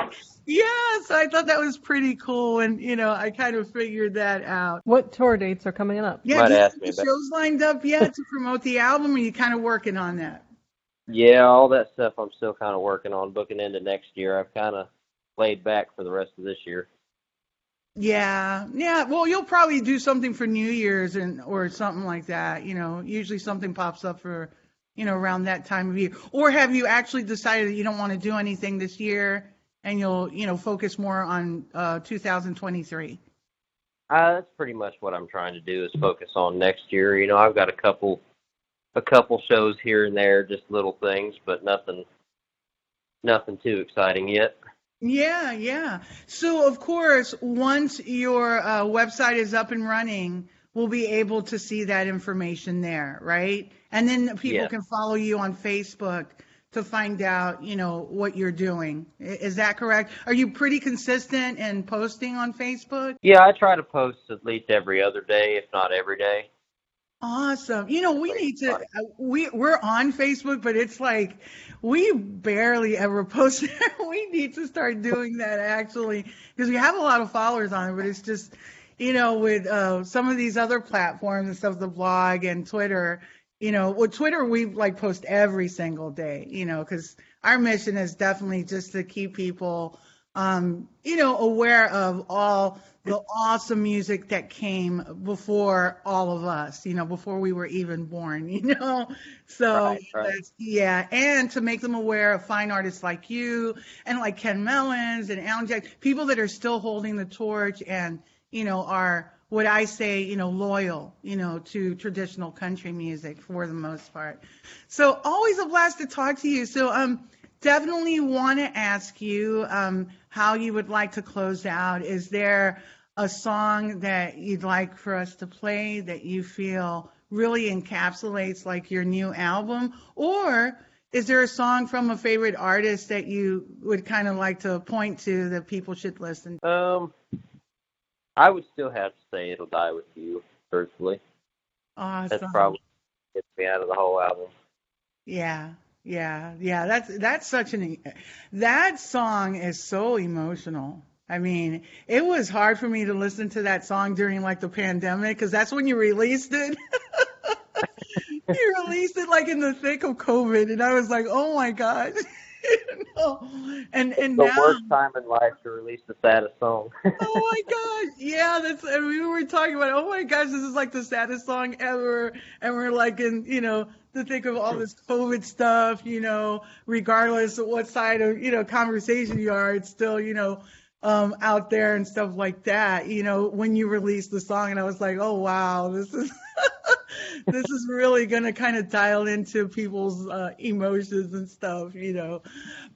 right. Yeah, so I thought that was pretty cool. And, you know, I kind of figured that out. What tour dates are coming up? Yeah, Might do you have me the about- shows lined up yet to promote the album? Or are you kind of working on that? Yeah, all that stuff I'm still kind of working on, booking into next year. I've kind of laid back for the rest of this year. Yeah, yeah. Well, you'll probably do something for New Year's and or something like that. You know, usually something pops up for, you know, around that time of year. Or have you actually decided that you don't want to do anything this year and you'll, you know, focus more on uh, 2023? Uh, that's pretty much what I'm trying to do is focus on next year. You know, I've got a couple, a couple shows here and there, just little things, but nothing, nothing too exciting yet. Yeah, yeah. So, of course, once your uh, website is up and running, we'll be able to see that information there, right? And then people Yeah. can follow you on Facebook to find out, you know, what you're doing. Is that correct? Are you pretty consistent in posting on Facebook? Yeah, I try to post at least every other day, if not every day. Awesome. You know, we need to, uh, we, we're on Facebook, but it's like, we barely ever post there. We need to start doing that actually, because we have a lot of followers on it, but it's just, you know, with uh, some of these other platforms and stuff, the blog and Twitter, you know, with Twitter, we like post every single day, you know, because our mission is definitely just to keep people, um, you know, aware of all the awesome music that came before all of us, you know, before we were even born, you know. So Right, right. yeah, and to make them aware of fine artists like you and like Ken Mellons and Alan Jack, people that are still holding the torch and you know are what I say, you know, loyal, you know, to traditional country music for the most part. So always a blast to talk to you. So um definitely want to ask you um, how you would like to close out. Is there a song that you'd like for us to play that you feel really encapsulates like your new album? Or is there a song from a favorite artist that you would kind of like to point to that people should listen? to? Um, I would still have to say "It'll Die with You" personally. Awesome. That's probably gets me out of the whole album. Yeah, yeah, yeah. That's that's such an that song is so emotional. I mean, it was hard for me to listen to that song during like the pandemic because that's when you released it. you released it like in the thick of COVID, and I was like, oh my god. You know? And and The now, worst time in life to release the saddest song. oh my gosh, yeah, that's and we were talking about. Oh my gosh, this is like the saddest song ever, and we're like in you know to think of all this COVID stuff. You know, regardless of what side of you know conversation you are, it's still you know um out there and stuff like that. You know, when you released the song, and I was like, oh wow, this is. this is really going to kind of dial into people's uh, emotions and stuff, you know.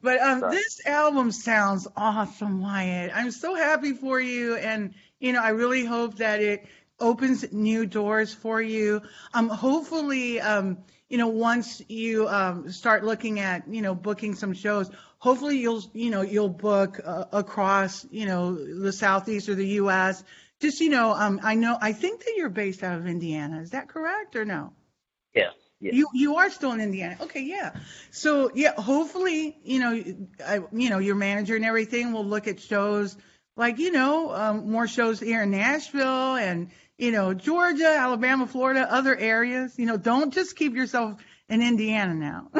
But um, Right. this album sounds awesome, Wyatt. I'm so happy for you, and you know, I really hope that it opens new doors for you. Um, hopefully, um, you know, once you um, start looking at, you know, booking some shows, hopefully you'll, you know, you'll book uh, across, you know, the southeast or the U.S. Just, you know, um, I know, I think that you're based out of Indiana. Is that correct or no? yes, yes. You you are still in Indiana. Okay, yeah. So yeah, hopefully, you know, I, you know, your manager and everything will look at shows like you know um, more shows here in Nashville and you know Georgia, Alabama, Florida, other areas. You know, don't just keep yourself in Indiana now.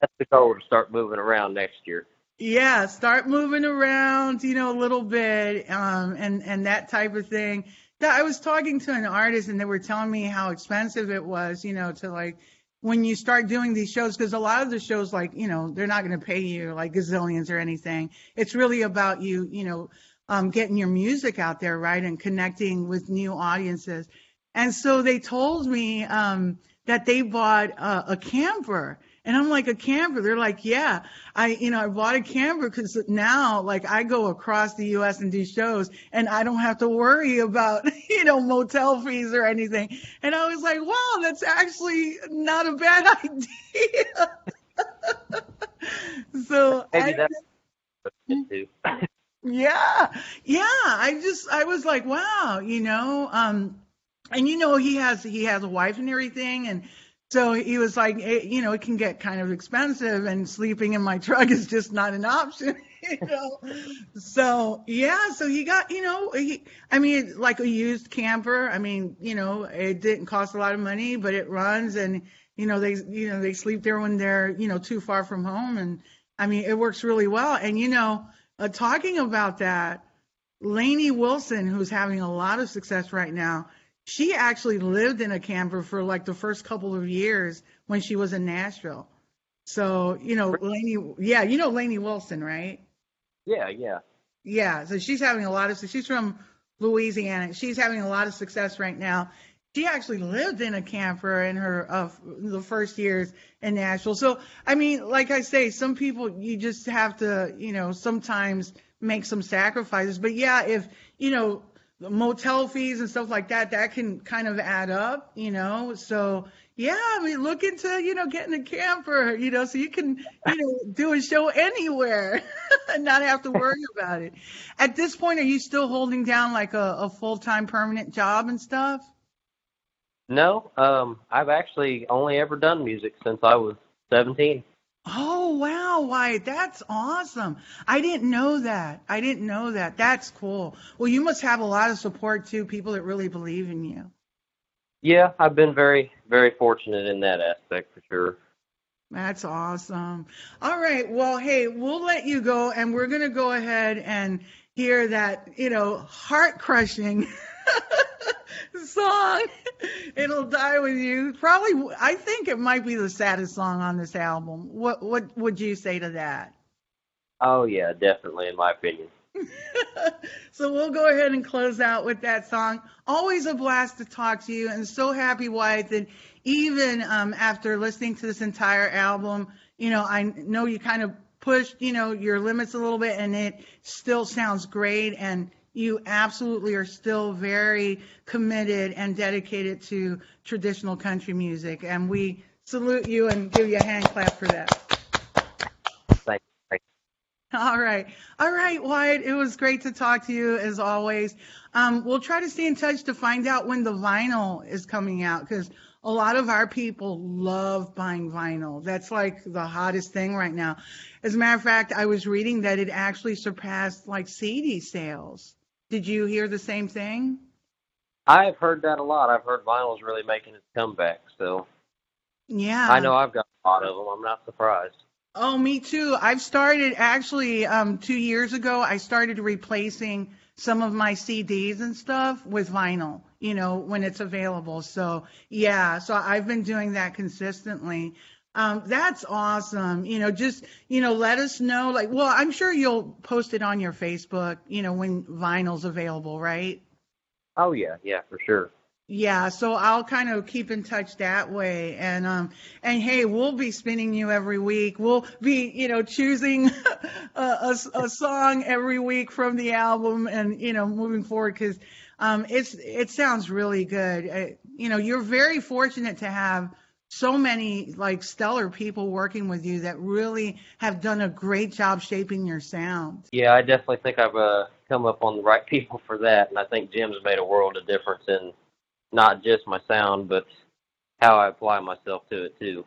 That's the goal to start moving around next year. Yeah, start moving around, you know, a little bit, um, and and that type of thing. I was talking to an artist, and they were telling me how expensive it was, you know, to like when you start doing these shows, because a lot of the shows, like, you know, they're not going to pay you like gazillions or anything. It's really about you, you know, um, getting your music out there, right, and connecting with new audiences. And so they told me um, that they bought uh, a camper. And I'm like, a camper? They're like, yeah. I, you know, I bought a camper because now, like, I go across the U.S. and do shows, and I don't have to worry about, you know, motel fees or anything. And I was like, wow, that's actually not a bad idea. so Maybe I, that's what it too. yeah, yeah. I just I was like, wow, you know, um, and you know he has he has a wife and everything, and so he was like, you know, it can get kind of expensive, and sleeping in my truck is just not an option, you know. So yeah, so he got, you know, he, I mean, like a used camper. I mean, you know, it didn't cost a lot of money, but it runs, and you know, they you know they sleep there when they're you know too far from home, and I mean, it works really well. And you know, uh, talking about that, Lainey Wilson, who's having a lot of success right now, she actually lived in a camper for like the first couple of years when she was in Nashville. So, you know, Lainey, yeah, you know Lainey Wilson, right? Yeah, yeah. Yeah, so she's having a lot of she's from Louisiana. She's having a lot of success right now. She actually lived in a camper in her uh, the first years in Nashville. So, I mean, like I say, some people you just have to, you know, sometimes make some sacrifices. But yeah, if you know motel fees and stuff like that, that can kind of add up, you know. So yeah, I mean, look into you know getting a camper, you know, so you can you know do a show anywhere and not have to worry about it. At this point, are you still holding down like a, a full time permanent job and stuff? No, um, I've actually only ever done music since I was 17. Oh wow, Wyatt, that's awesome. I didn't know that. I didn't know that. That's cool. Well, you must have a lot of support too, people that really believe in you. Yeah, I've been very, very fortunate in that aspect for sure. That's awesome. All right. Well, hey, we'll let you go and we're going to go ahead and hear that, you know, heart crushing song. It'll die with you. Probably, I think it might be the saddest song on this album. What, what would you say to that? Oh yeah, definitely in my opinion. so we'll go ahead and close out with that song. Always a blast to talk to you, and so happy, Wyatt, that even um, after listening to this entire album, you know, I know you kind of pushed, you know, your limits a little bit, and it still sounds great. And you absolutely are still very committed and dedicated to traditional country music, and we salute you and give you a hand clap for that. All right. All right, Wyatt. It was great to talk to you as always. Um, we'll try to stay in touch to find out when the vinyl is coming out because a lot of our people love buying vinyl. That's like the hottest thing right now. As a matter of fact, I was reading that it actually surpassed like CD sales. Did you hear the same thing? I've heard that a lot. I've heard vinyl's really making its comeback, so Yeah. I know I've got a lot of them. I'm not surprised. Oh, me too. I've started actually um, two years ago. I started replacing some of my CDs and stuff with vinyl. You know, when it's available. So yeah, so I've been doing that consistently. Um, that's awesome. You know, just you know, let us know. Like, well, I'm sure you'll post it on your Facebook. You know, when vinyl's available, right? Oh yeah, yeah, for sure. Yeah, so I'll kind of keep in touch that way, and um, and hey, we'll be spinning you every week. We'll be, you know, choosing a, a, a song every week from the album, and you know, moving forward because um, it's it sounds really good. Uh, you know, you're very fortunate to have so many like stellar people working with you that really have done a great job shaping your sound. Yeah, I definitely think I've uh, come up on the right people for that, and I think Jim's made a world of difference in not just my sound, but how I apply myself to it too.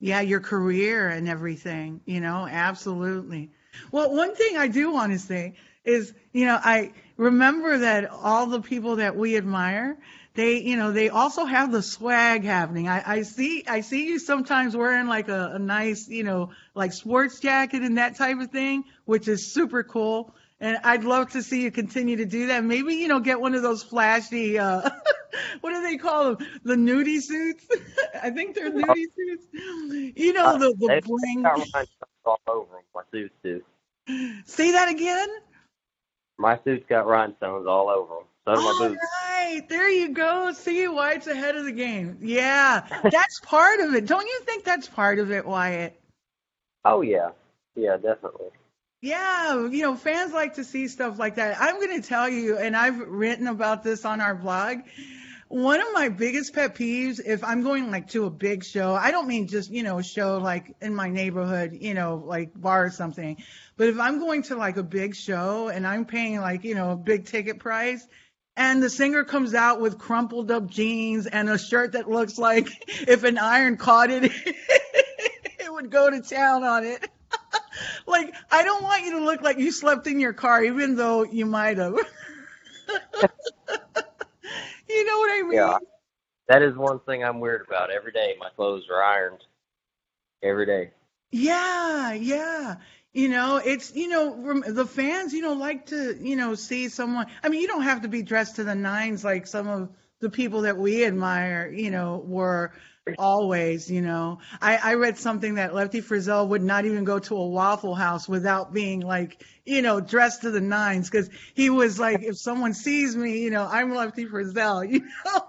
Yeah, your career and everything, you know, absolutely. Well, one thing I do want to say is, you know, I remember that all the people that we admire, they, you know, they also have the swag happening. I, I see, I see you sometimes wearing like a, a nice, you know, like sports jacket and that type of thing, which is super cool. And I'd love to see you continue to do that. Maybe, you know, get one of those flashy, uh, what do they call them? The nudie suits? I think they're nudie suits. You know, the, the bling. got rhinestones all over them. My suits do. Say that again? My suits got rhinestones all over them. So do my boots. right, there you go. See, Wyatt's ahead of the game. Yeah, that's part of it. Don't you think that's part of it, Wyatt? Oh yeah, yeah, definitely. Yeah, you know, fans like to see stuff like that. I'm going to tell you, and I've written about this on our blog. One of my biggest pet peeves, if I'm going like to a big show, I don't mean just, you know, a show like in my neighborhood, you know, like bar or something, but if I'm going to like a big show and I'm paying like, you know, a big ticket price, and the singer comes out with crumpled up jeans and a shirt that looks like if an iron caught it, it would go to town on it. like, I don't want you to look like you slept in your car, even though you might have. you know what I mean? Yeah, that is one thing I'm weird about. Every day, my clothes are ironed. Every day. Yeah, yeah. You know, it's you know the fans, you know, like to you know see someone. I mean, you don't have to be dressed to the nines like some of the people that we admire, you know, were always. You know, I I read something that Lefty Frizzell would not even go to a Waffle House without being like you know dressed to the nines because he was like, if someone sees me, you know, I'm Lefty Frizzell. You know.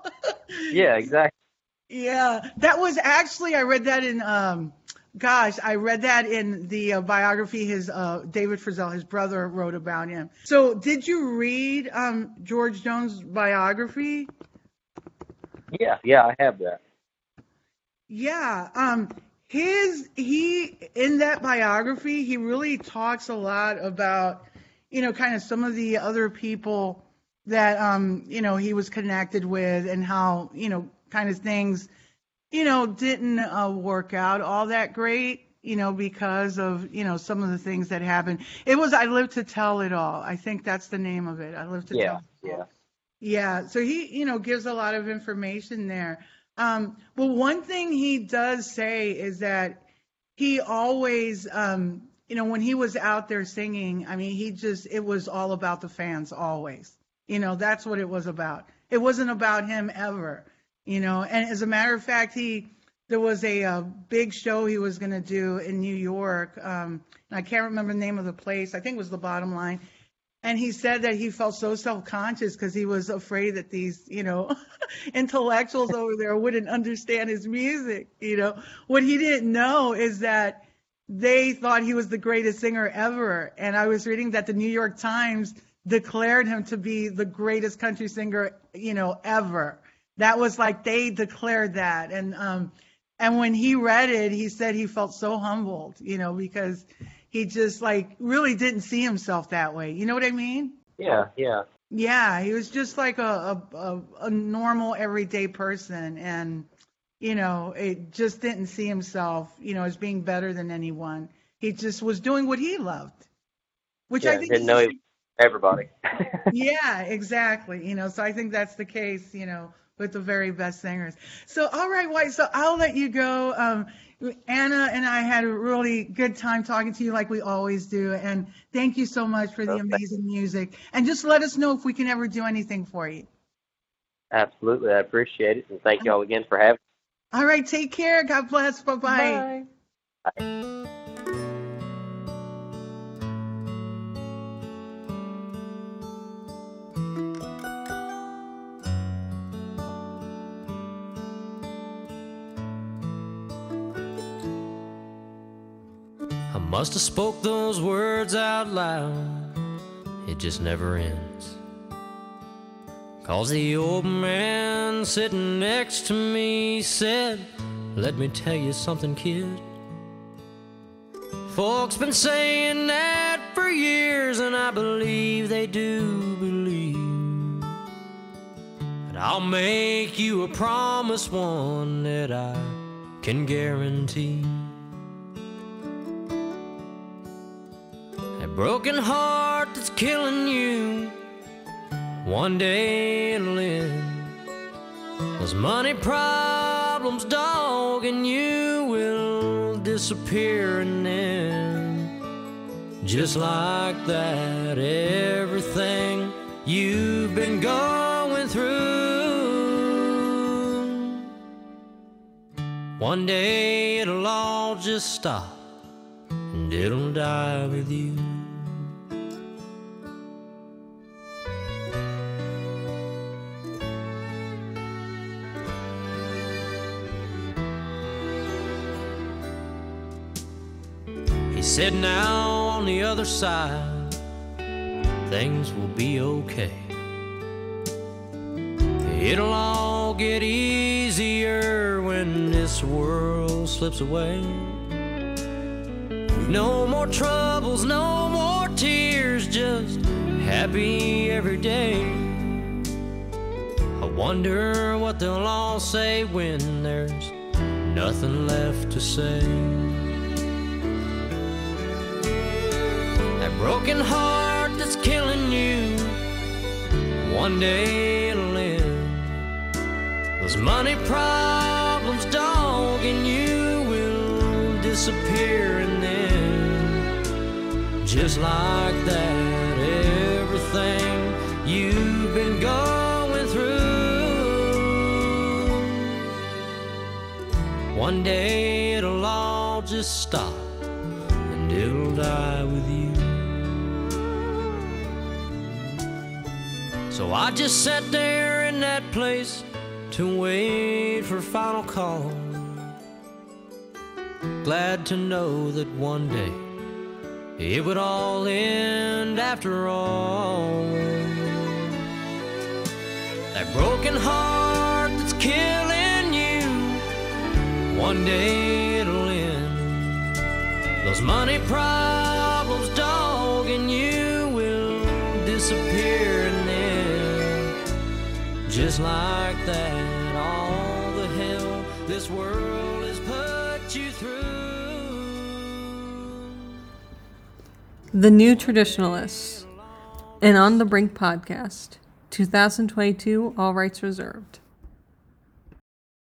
Yeah, exactly. Yeah, that was actually I read that in um gosh, I read that in the uh, biography his uh David Frizzell his brother wrote about him. So, did you read um George Jones' biography? Yeah, yeah, I have that. Yeah, um his he in that biography, he really talks a lot about you know kind of some of the other people that um you know he was connected with and how, you know, kind of things you know, didn't uh, work out all that great, you know, because of, you know, some of the things that happened. It was I Live to Tell It All. I think that's the name of it. I Live to Yeah, Tell It All. yeah. Yeah, so he, you know, gives a lot of information there. Um, but one thing he does say is that he always, um, you know, when he was out there singing, I mean, he just, it was all about the fans always. You know, that's what it was about. It wasn't about him ever, you know. And as a matter of fact, he, there was a, uh big show he was going to do in New York. Um, and I can't remember the name of the place. I think it was the bottom line. And he said that he felt so self-conscious because he was afraid that these, you know, intellectuals over there wouldn't understand his music. You know, what he didn't know is that they thought he was the greatest singer ever. And I was reading that the New York Times declared him to be the greatest country singer, you know, ever. That was like they declared that. And um and when he read it, he said he felt so humbled, you know, because he just like really didn't see himself that way. You know what I mean? Yeah, yeah. Yeah, he was just like a a, a, normal everyday person and you know, it just didn't see himself, you know, as being better than anyone. He just was doing what he loved. Which yeah I think didn't know everybody. yeah, exactly. You know, so I think that's the case, you know, with the very best singers. So, all right, Wyatt. So I'll let you go. Um, Anna and I had a really good time talking to you like we always do. And thank you so much for the Oh, amazing music. And just let us know if we can ever do anything for you. Absolutely, I appreciate it, and thank y'all again for having. Me. All right, take care. God bless. Bye-bye. Bye. I must have spoke those words out loud. It just never ends. Cause the old man sitting next to me said, Let me tell you something, kid. Folks been saying that for years, and I believe they do believe. But I'll make you a promise, one that I can guarantee. Broken heart that's killing you. One day it'll end. Those money problems, dog, and you will disappear, and then just like that, everything you've been going through. One day it'll all just stop and it'll die with you. He said, Now on the other side, things will be okay. It'll all get easier when this world slips away. No more troubles, no more tears, just happy every day. I wonder what they'll all say when there's nothing left to say. Broken heart that's killing you, one day it'll end. Those money problems, dog, and you will disappear, and then Just like that, everything you've been going through. One day it'll all just stop and it'll die with So I just sat there in that place to wait for final call. Glad to know that one day it would all end after all. That broken heart that's killing you, one day it'll end. Those money problems just like that, all the hell this world has put you through. The New Traditionalists, an On the Brink podcast, 2022, all rights reserved.